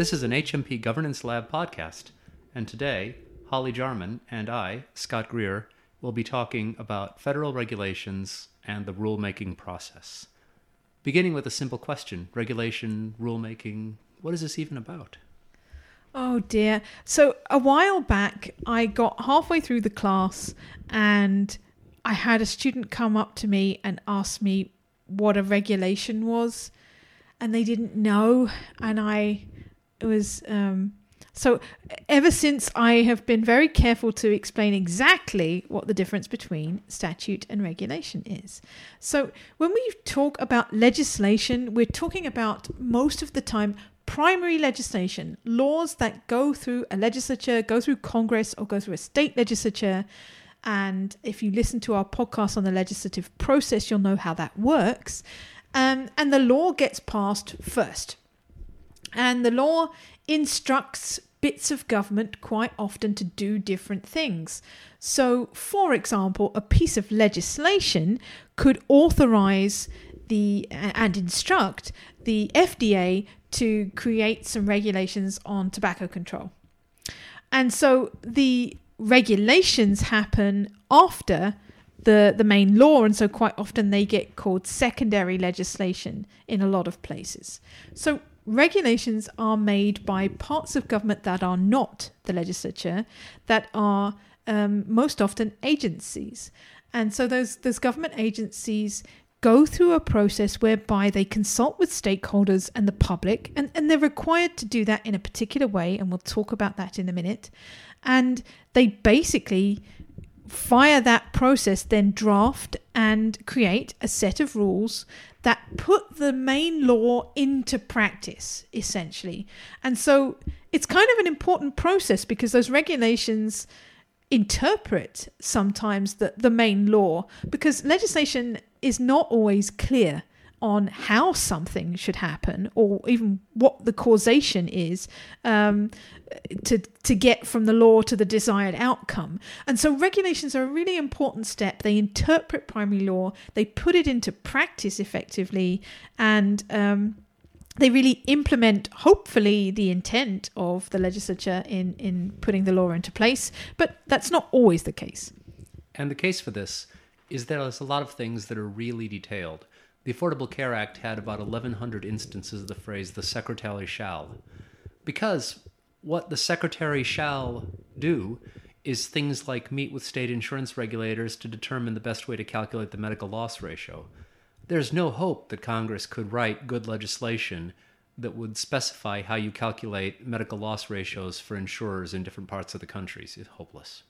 This is an HMP Governance Lab podcast, and today, Holly Jarman and I, Scott Greer, will be talking about federal regulations and the rulemaking process. Beginning with a simple question regulation, rulemaking, what is this even about? Oh dear. So a while back, I got halfway through the class and I had a student come up to me and ask me what a regulation was. And they didn't know. And I was, um, so ever since I have been very careful to explain exactly what the difference between statute and regulation is. So when we talk about legislation, we're talking about most of the time primary legislation, laws that go through a legislature, go through Congress, or go through a state legislature. And if you listen to our podcast on the legislative process, you'll know how that works. Um, and the law gets passed first. And the law instructs bits of government quite often to do different things. So, for example, a piece of legislation could authorize the and instruct the FDA to create some regulations on tobacco control. And so the regulations happen after the, the main law, and so quite often they get called secondary legislation in a lot of places. So regulations are made by parts of government that are not the legislature, that are um, most often agencies. And so those those government agencies go through a process whereby they consult with stakeholders and the public, and, and they're required to do that in a particular way, and we'll talk about that in a minute. And they basically via that process then draft and create a set of rules that put the main law into practice essentially. And so it's kind of an important process because those regulations interpret sometimes the, the main law because legislation is not always clear on how something should happen or even what the causation is um, to to get from the law to the desired outcome. And so regulations are a really important step. They interpret primary law, they put it into practice effectively, and um, they really implement, hopefully, the intent of the legislature in, in putting the law into place. But that's not always the case. And the case for this is that there's a lot of things that are really detailed. The Affordable Care Act had about 1,100 instances of the phrase the secretary shall. Because what the secretary shall do is things like meet with state insurance regulators to determine the best way to calculate the medical loss ratio there's no hope that Congress could write good legislation that would specify how you calculate medical loss ratios for insurers in different parts of the country. It's hopeless.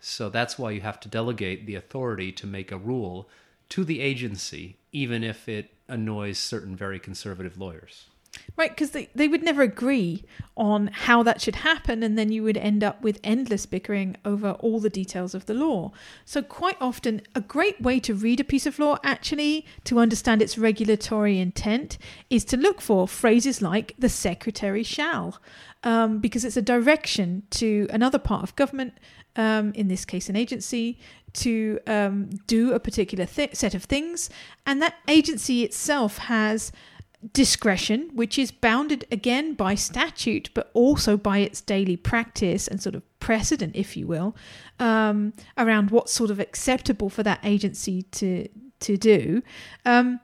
So that's why you have to delegate the authority to make a rule to the agency, even if it annoys certain very conservative lawyers. Right, because they, they would never agree on how that should happen, and then you would end up with endless bickering over all the details of the law. So, quite often, a great way to read a piece of law, actually, to understand its regulatory intent, is to look for phrases like the secretary shall, um, because it's a direction to another part of government, um, in this case, an agency, to um, do a particular th- set of things, and that agency itself has discretion, which is bounded again by statute, but also by its daily practice and sort of precedent, if you will, um, around what's sort of acceptable for that agency to to do. Um,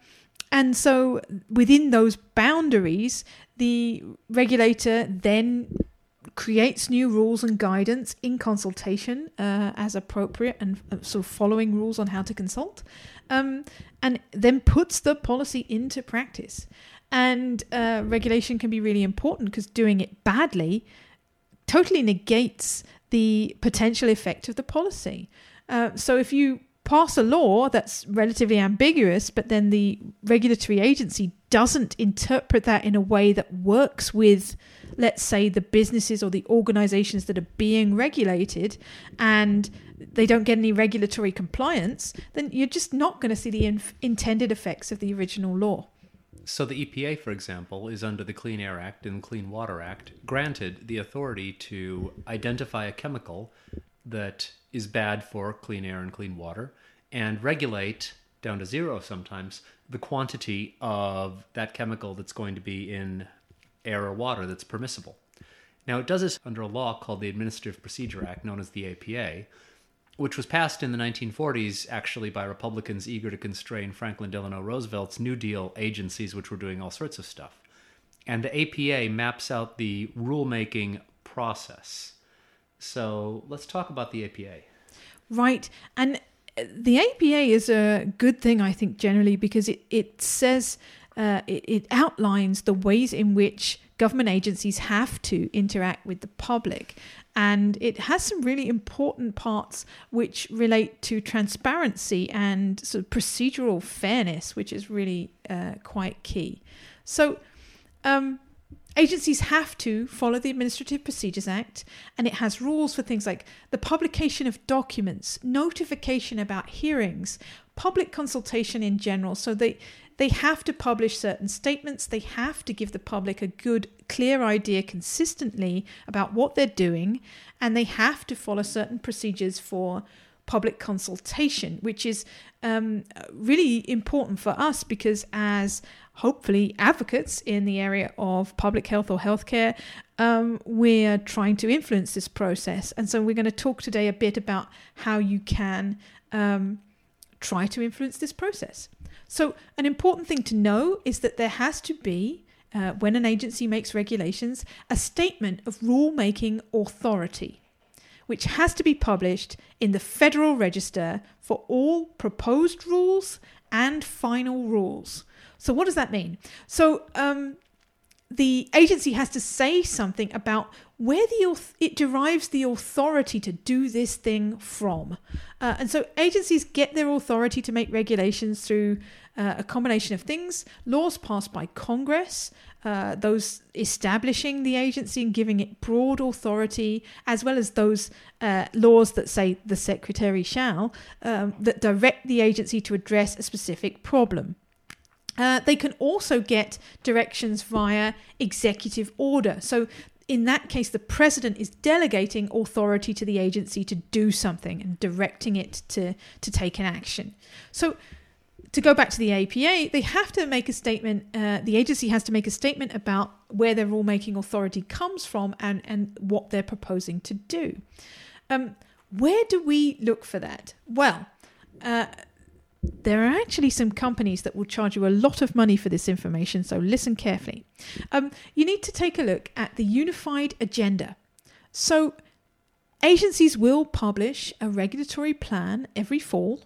and so, within those boundaries, the regulator then creates new rules and guidance in consultation uh, as appropriate and uh, sort of following rules on how to consult um, and then puts the policy into practice. And uh, regulation can be really important because doing it badly totally negates the potential effect of the policy. Uh, so if you pass a law that's relatively ambiguous, but then the regulatory agency doesn't interpret that in a way that works with, let's say, the businesses or the organizations that are being regulated, and they don't get any regulatory compliance, then you're just not going to see the in- intended effects of the original law. So the EPA, for example, is under the Clean Air Act and Clean Water Act granted the authority to identify a chemical that is bad for clean air and clean water and regulate down to zero sometimes the quantity of that chemical that's going to be in air or water that's permissible. Now, it does this under a law called the Administrative Procedure Act, known as the APA, which was passed in the 1940s actually by Republicans eager to constrain Franklin Delano Roosevelt's New Deal agencies, which were doing all sorts of stuff. And the APA maps out the rulemaking process. So let's talk about the APA. Right. And the APA is a good thing, I think, generally, because it, it says, uh, it, it outlines the ways in which government agencies have to interact with the public. And it has some really important parts which relate to transparency and sort of procedural fairness, which is really uh, quite key. So, um, Agencies have to follow the Administrative Procedures Act, and it has rules for things like the publication of documents, notification about hearings, public consultation in general. So they they have to publish certain statements. They have to give the public a good, clear idea consistently about what they're doing, and they have to follow certain procedures for public consultation, which is um, really important for us because, as hopefully advocates in the area of public health or healthcare, um, we're trying to influence this process. And so, we're going to talk today a bit about how you can um, try to influence this process. So, an important thing to know is that there has to be uh, when an agency makes regulations, a statement of rule-making authority which has to be published in the Federal Register for all proposed rules and final rules. So, what does that mean? So, um, the agency has to say something about where the it derives the authority to do this thing from, uh, and so agencies get their authority to make regulations through uh, a combination of things: laws passed by Congress, uh, those establishing the agency and giving it broad authority, as well as those uh, laws that say the secretary shall, um, that direct the agency to address a specific problem. Uh, they can also get directions via executive order. So, in that case, the president is delegating authority to the agency to do something and directing it to, to take an action. So, to go back to the APA, they have to make a statement. Uh, the agency has to make a statement about where their rulemaking authority comes from and, and what they're proposing to do. Um, where do we look for that? Well, uh, there are actually some companies that will charge you a lot of money for this information, so listen carefully. Um, you need to take a look at the Unified Agenda. So, agencies will publish a regulatory plan every fall.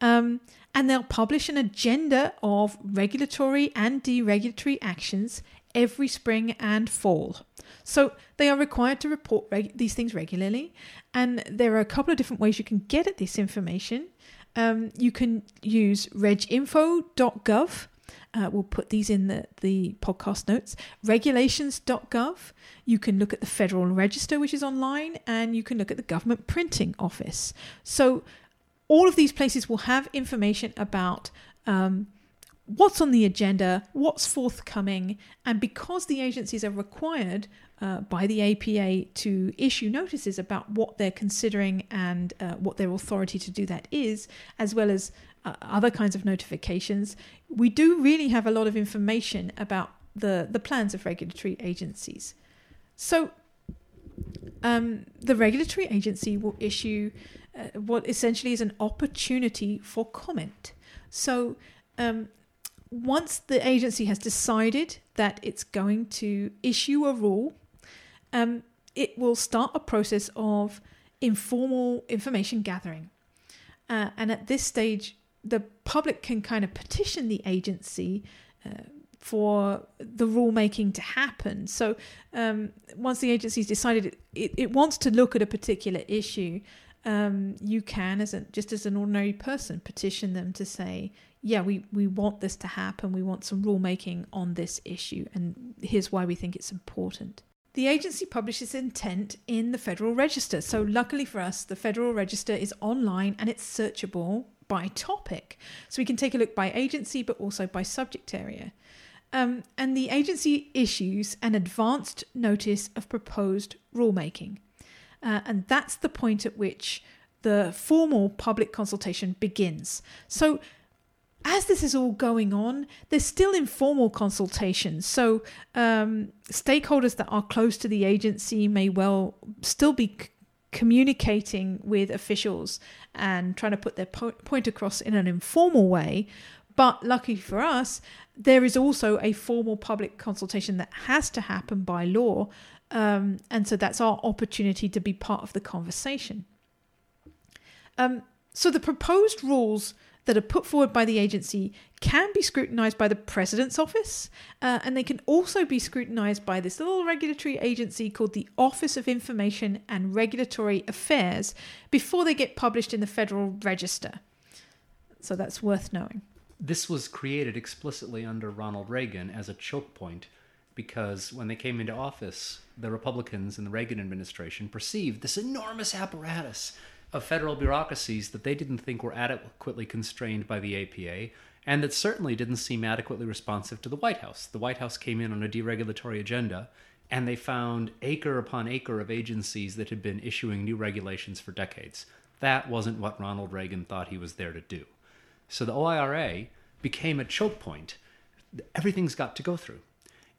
Um, and they'll publish an agenda of regulatory and deregulatory actions every spring and fall. So they are required to report reg- these things regularly, and there are a couple of different ways you can get at this information. Um, you can use reginfo.gov. Uh, we'll put these in the, the podcast notes. Regulations.gov. You can look at the Federal Register, which is online, and you can look at the Government Printing Office. So all of these places will have information about um, what's on the agenda, what's forthcoming, and because the agencies are required uh, by the APA to issue notices about what they're considering and uh, what their authority to do that is, as well as uh, other kinds of notifications, we do really have a lot of information about the, the plans of regulatory agencies. So, um, the regulatory agency will issue uh, what essentially is an opportunity for comment. So, um, once the agency has decided that it's going to issue a rule, um, it will start a process of informal information gathering. Uh, and at this stage, the public can kind of petition the agency uh, for the rulemaking to happen. So um, once the agency's decided it, it, it, wants to look at a particular issue, um, you can, as a, just as an ordinary person, petition them to say, yeah, we, we want this to happen. We want some rulemaking on this issue, and here's why we think it's important. The agency publishes intent in the Federal Register. So, luckily for us, the Federal Register is online and it's searchable by topic. So, we can take a look by agency, but also by subject area. Um, and the agency issues an advanced notice of proposed rulemaking. Uh, and that's the point at which the formal public consultation begins. So, as this is all going on, there's still informal consultations. So, um, stakeholders that are close to the agency may well still be c- communicating with officials and trying to put their po- point across in an informal way. But lucky for us, there is also a formal public consultation that has to happen by law. Um, and so that's our opportunity to be part of the conversation. Um, so the proposed rules that are put forward by the agency can be scrutinized by the president's office, uh, and they can also be scrutinized by this little regulatory agency called the Office of Information and Regulatory Affairs before they get published in the Federal Register. So that's worth knowing. This was created explicitly under Ronald Reagan as a choke point because when they came into office, the Republicans in the Reagan administration perceived this enormous apparatus of federal bureaucracies that they didn't think were adequately constrained by the APA and that certainly didn't seem adequately responsive to the White House. The White House came in on a deregulatory agenda and they found acre upon acre of agencies that had been issuing new regulations for decades. That wasn't what Ronald Reagan thought he was there to do. So the OIRA became a choke point. Everything's got to go through.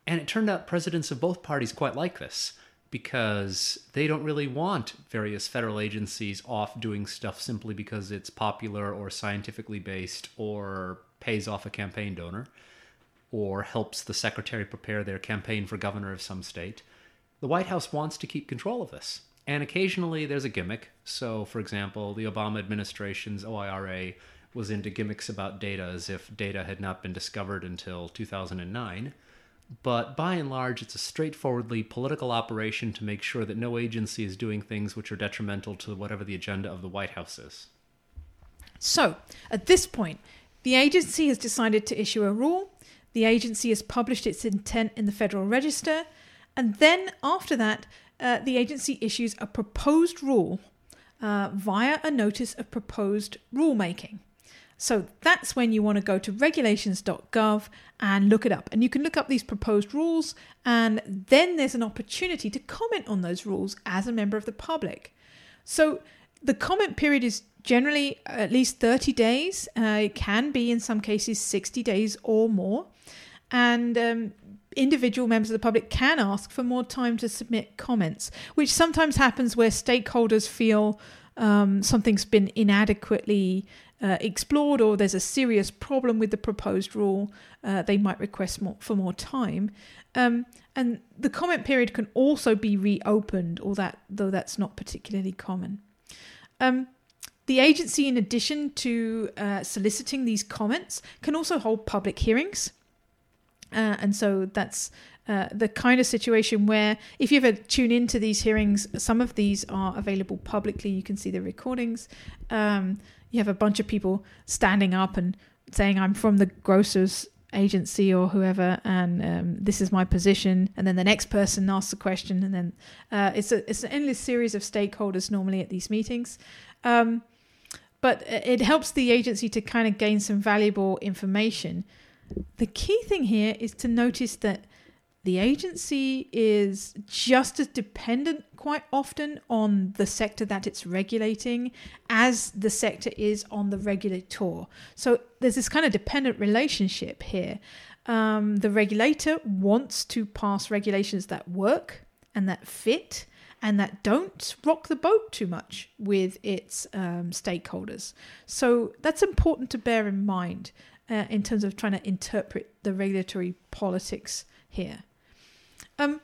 And it turned out presidents of both parties quite like this because they don't really want various federal agencies off doing stuff simply because it's popular or scientifically based or pays off a campaign donor or helps the secretary prepare their campaign for governor of some state. The White House wants to keep control of this. And occasionally there's a gimmick. So, for example, the Obama administration's OIRA was into gimmicks about data as if data had not been discovered until 2009 but by and large, it's a straightforwardly political operation to make sure that no agency is doing things which are detrimental to whatever the agenda of the White House is. So, at this point, the agency has decided to issue a rule, the agency has published its intent in the Federal Register, and then after that, uh, the agency issues a proposed rule uh, via a notice of proposed rulemaking. So that's when you want to go to regulations.gov and look it up. And you can look up these proposed rules, and then there's an opportunity to comment on those rules as a member of the public. So the comment period is generally at least 30 days. Uh, it can be, in some cases, 60 days or more. And um, individual members of the public can ask for more time to submit comments, which sometimes happens where stakeholders feel um, something's been inadequately uh, explored or there's a serious problem with the proposed rule, uh, they might request more, for more time. Um, and the comment period can also be reopened, or that though that's not particularly common. Um, the agency, in addition to uh, soliciting these comments, can also hold public hearings. Uh, and so that's uh, the kind of situation where, if you ever tune into these hearings, some of these are available publicly. You can see the recordings. Um, you have a bunch of people standing up and saying, I'm from the grocer's agency or whoever, and um, this is my position. And then the next person asks a question, and then uh, it's a it's an endless series of stakeholders normally at these meetings. Um, but it helps the agency to kind of gain some valuable information. The key thing here is to notice that the agency is just as dependent quite often on the sector that it's regulating as the sector is on the regulator. So there's this kind of dependent relationship here. Um, the regulator wants to pass regulations that work and that fit and that don't rock the boat too much with its um, stakeholders. So that's important to bear in mind uh, in terms of trying to interpret the regulatory politics here. Um,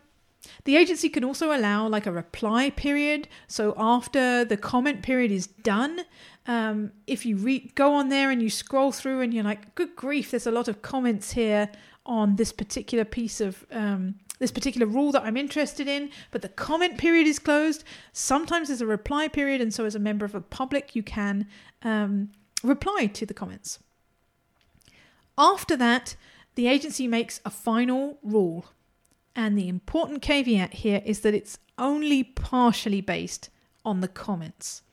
the agency can also allow like a reply period. So after the comment period is done, um, if you re- go on there and you scroll through and you're like, good grief, there's a lot of comments here on this particular piece of um, this particular rule that I'm interested in, but the comment period is closed. Sometimes there's a reply period, and so as a member of the public, you can um, reply to the comments. After that, the agency makes a final rule. And the important caveat here is that it's only partially based on the comments.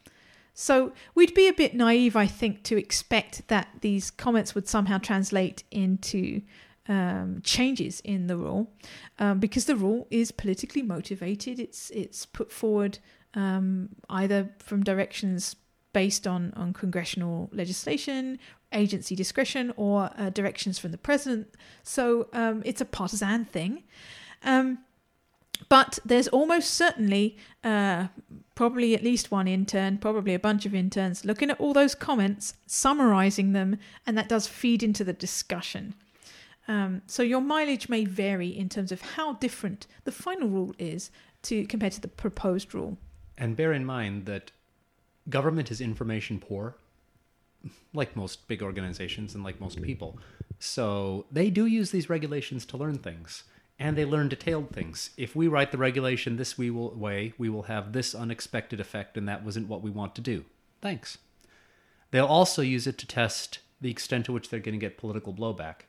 So we'd be a bit naive, I think, to expect that these comments would somehow translate into um, changes in the rule, um, because the rule is politically motivated. It's it's put forward um, either from directions based on, on congressional legislation, agency discretion, or uh, directions from the president. So um, it's a partisan thing. Um, but there's almost certainly, uh, probably at least one intern, probably a bunch of interns, looking at all those comments, summarizing them, and that does feed into the discussion. Um, so your mileage may vary in terms of how different the final rule is to compared to the proposed rule. And bear in mind that government is information poor, like most big organizations and like most people. So they do use these regulations to learn things and they learn detailed things. If we write the regulation this we will, way, we will have this unexpected effect, and that wasn't what we want to do. Thanks. They'll also use it to test the extent to which they're going to get political blowback.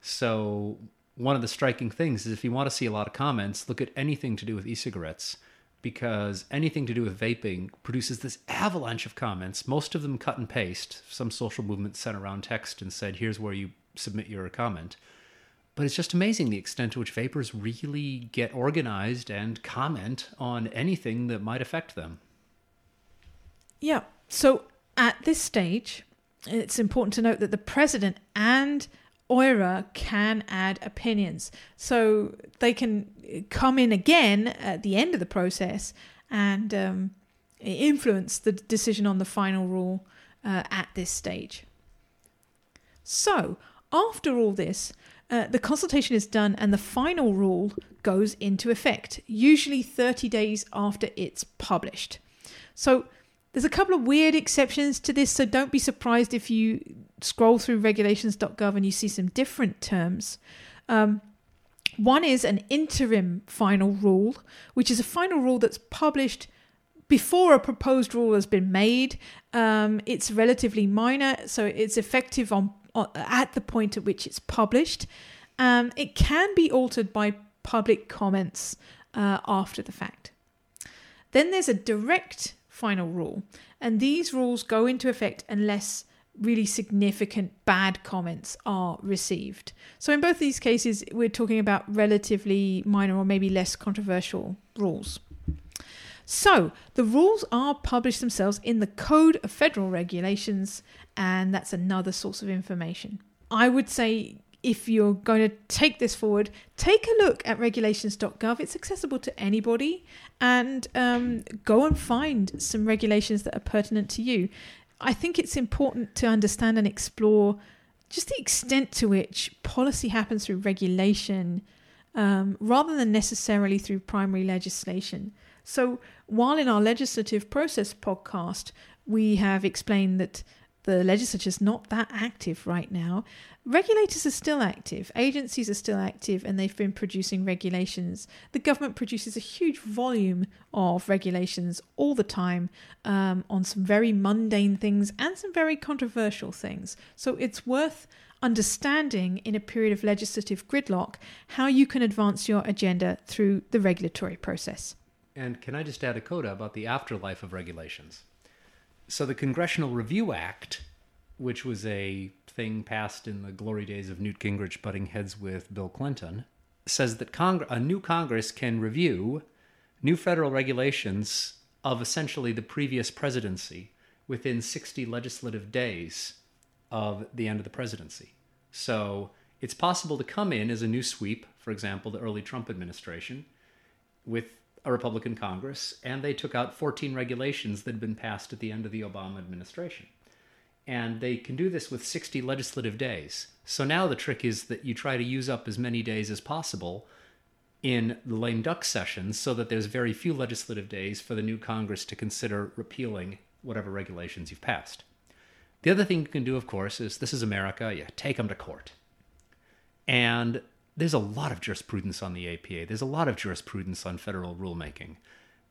So, one of the striking things is if you want to see a lot of comments, look at anything to do with e cigarettes, because anything to do with vaping produces this avalanche of comments, most of them cut and paste. Some social movement sent around text and said, here's where you submit your comment but it's just amazing the extent to which vapers really get organized and comment on anything that might affect them. Yeah. So at this stage, it's important to note that the president and OIRA can add opinions. So they can come in again at the end of the process and um, influence the decision on the final rule uh, at this stage. So, after all this, uh, the consultation is done and the final rule goes into effect, usually 30 days after it's published. So there's a couple of weird exceptions to this, so don't be surprised if you scroll through regulations.gov and you see some different terms. Um, one is an interim final rule, which is a final rule that's published before a proposed rule has been made. Um, it's relatively minor, so it's effective on at the point at which it's published. Um, it can be altered by public comments uh, after the fact. Then there's a direct final rule, and these rules go into effect unless really significant bad comments are received. So, in both these cases, we're talking about relatively minor or maybe less controversial rules. So, the rules are published themselves in the Code of Federal Regulations, and that's another source of information. I would say if you're going to take this forward, take a look at regulations.gov. It's accessible to anybody, and um, go and find some regulations that are pertinent to you. I think it's important to understand and explore just the extent to which policy happens through regulation um, rather than necessarily through primary legislation. So, while in our legislative process podcast, we have explained that the legislature is not that active right now. Regulators are still active, agencies are still active, and they've been producing regulations. The government produces a huge volume of regulations all the time um, on some very mundane things and some very controversial things. So it's worth understanding in a period of legislative gridlock how you can advance your agenda through the regulatory process. And can I just add a coda about the afterlife of regulations? So the Congressional Review Act, which was a thing passed in the glory days of Newt Gingrich butting heads with Bill Clinton, says that Cong- a new Congress can review new federal regulations of essentially the previous presidency within 60 legislative days of the end of the presidency. So it's possible to come in as a new sweep, for example, the early Trump administration, with a Republican Congress, and they took out 14 regulations that had been passed at the end of the Obama administration. And they can do this with 60 legislative days. So now the trick is that you try to use up as many days as possible in the lame duck sessions so that there's very few legislative days for the new Congress to consider repealing whatever regulations you've passed. The other thing you can do, of course, is this is America, you take them to court. And there's a lot of jurisprudence on the APA. There's a lot of jurisprudence on federal rulemaking.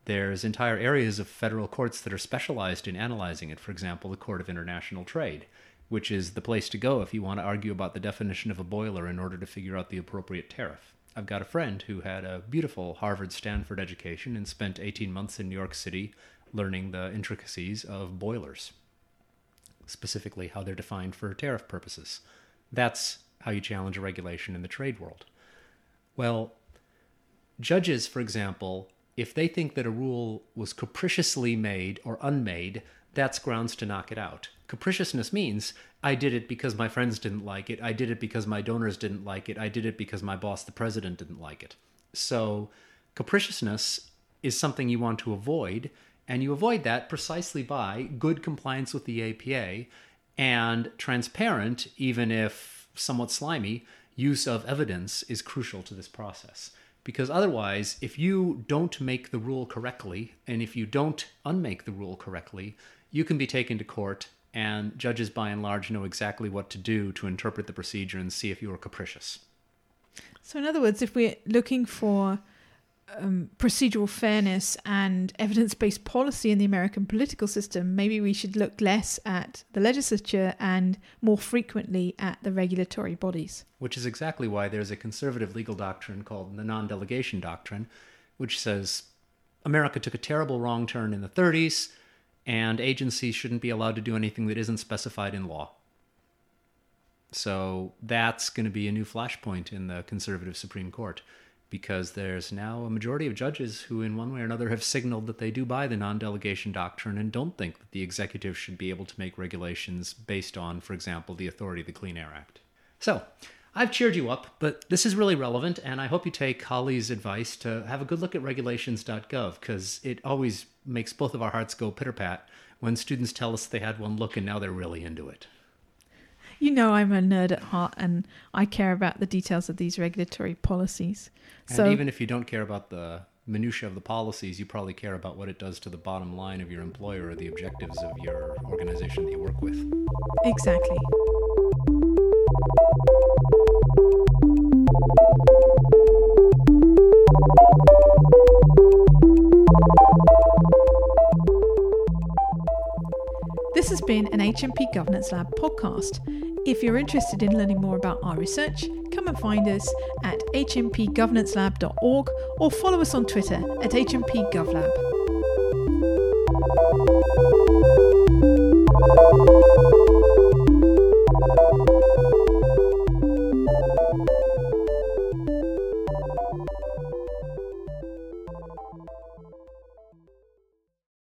There's entire areas of federal courts that are specialized in analyzing it. For example, the Court of International Trade, which is the place to go if you want to argue about the definition of a boiler in order to figure out the appropriate tariff. I've got a friend who had a beautiful Harvard Stanford education and spent 18 months in New York City learning the intricacies of boilers, specifically how they're defined for tariff purposes. That's how you challenge a regulation in the trade world. Well, judges, for example, if they think that a rule was capriciously made or unmade, that's grounds to knock it out. Capriciousness means I did it because my friends didn't like it. I did it because my donors didn't like it. I did it because my boss, the president, didn't like it. So, capriciousness is something you want to avoid, and you avoid that precisely by good compliance with the APA and transparent, even if somewhat slimy, use of evidence is crucial to this process. Because otherwise, if you don't make the rule correctly, and if you don't unmake the rule correctly, you can be taken to court, and judges by and large know exactly what to do to interpret the procedure and see if you are capricious. So, in other words, if we're looking for um, procedural fairness and evidence based policy in the American political system, maybe we should look less at the legislature and more frequently at the regulatory bodies. Which is exactly why there's a conservative legal doctrine called the non delegation doctrine, which says America took a terrible wrong turn in the 30s, and agencies shouldn't be allowed to do anything that isn't specified in law. So that's going to be a new flashpoint in the conservative Supreme Court because there's now a majority of judges who, in one way or another, have signaled that they do buy the non delegation doctrine and don't think that the executive should be able to make regulations based on, for example, the authority of the Clean Air Act. So, I've cheered you up, but this is really relevant, and I hope you take Holly's advice to have a good look at regulations.gov because it always makes both of our hearts go pitter pat when students tell us they had one look and now they're really into it. You know, I'm a nerd at heart and I care about the details of these regulatory policies. And So, even if you don't care about the minutia of the policies, you probably care about what it does to the bottom line of your employer or the objectives of your organization that you work with. exactly. This has been an HMP Governance Lab podcast. If you're interested in learning more about our research, come and find us at hmpgovernancelab.org or follow us on Twitter at hmpgovlab.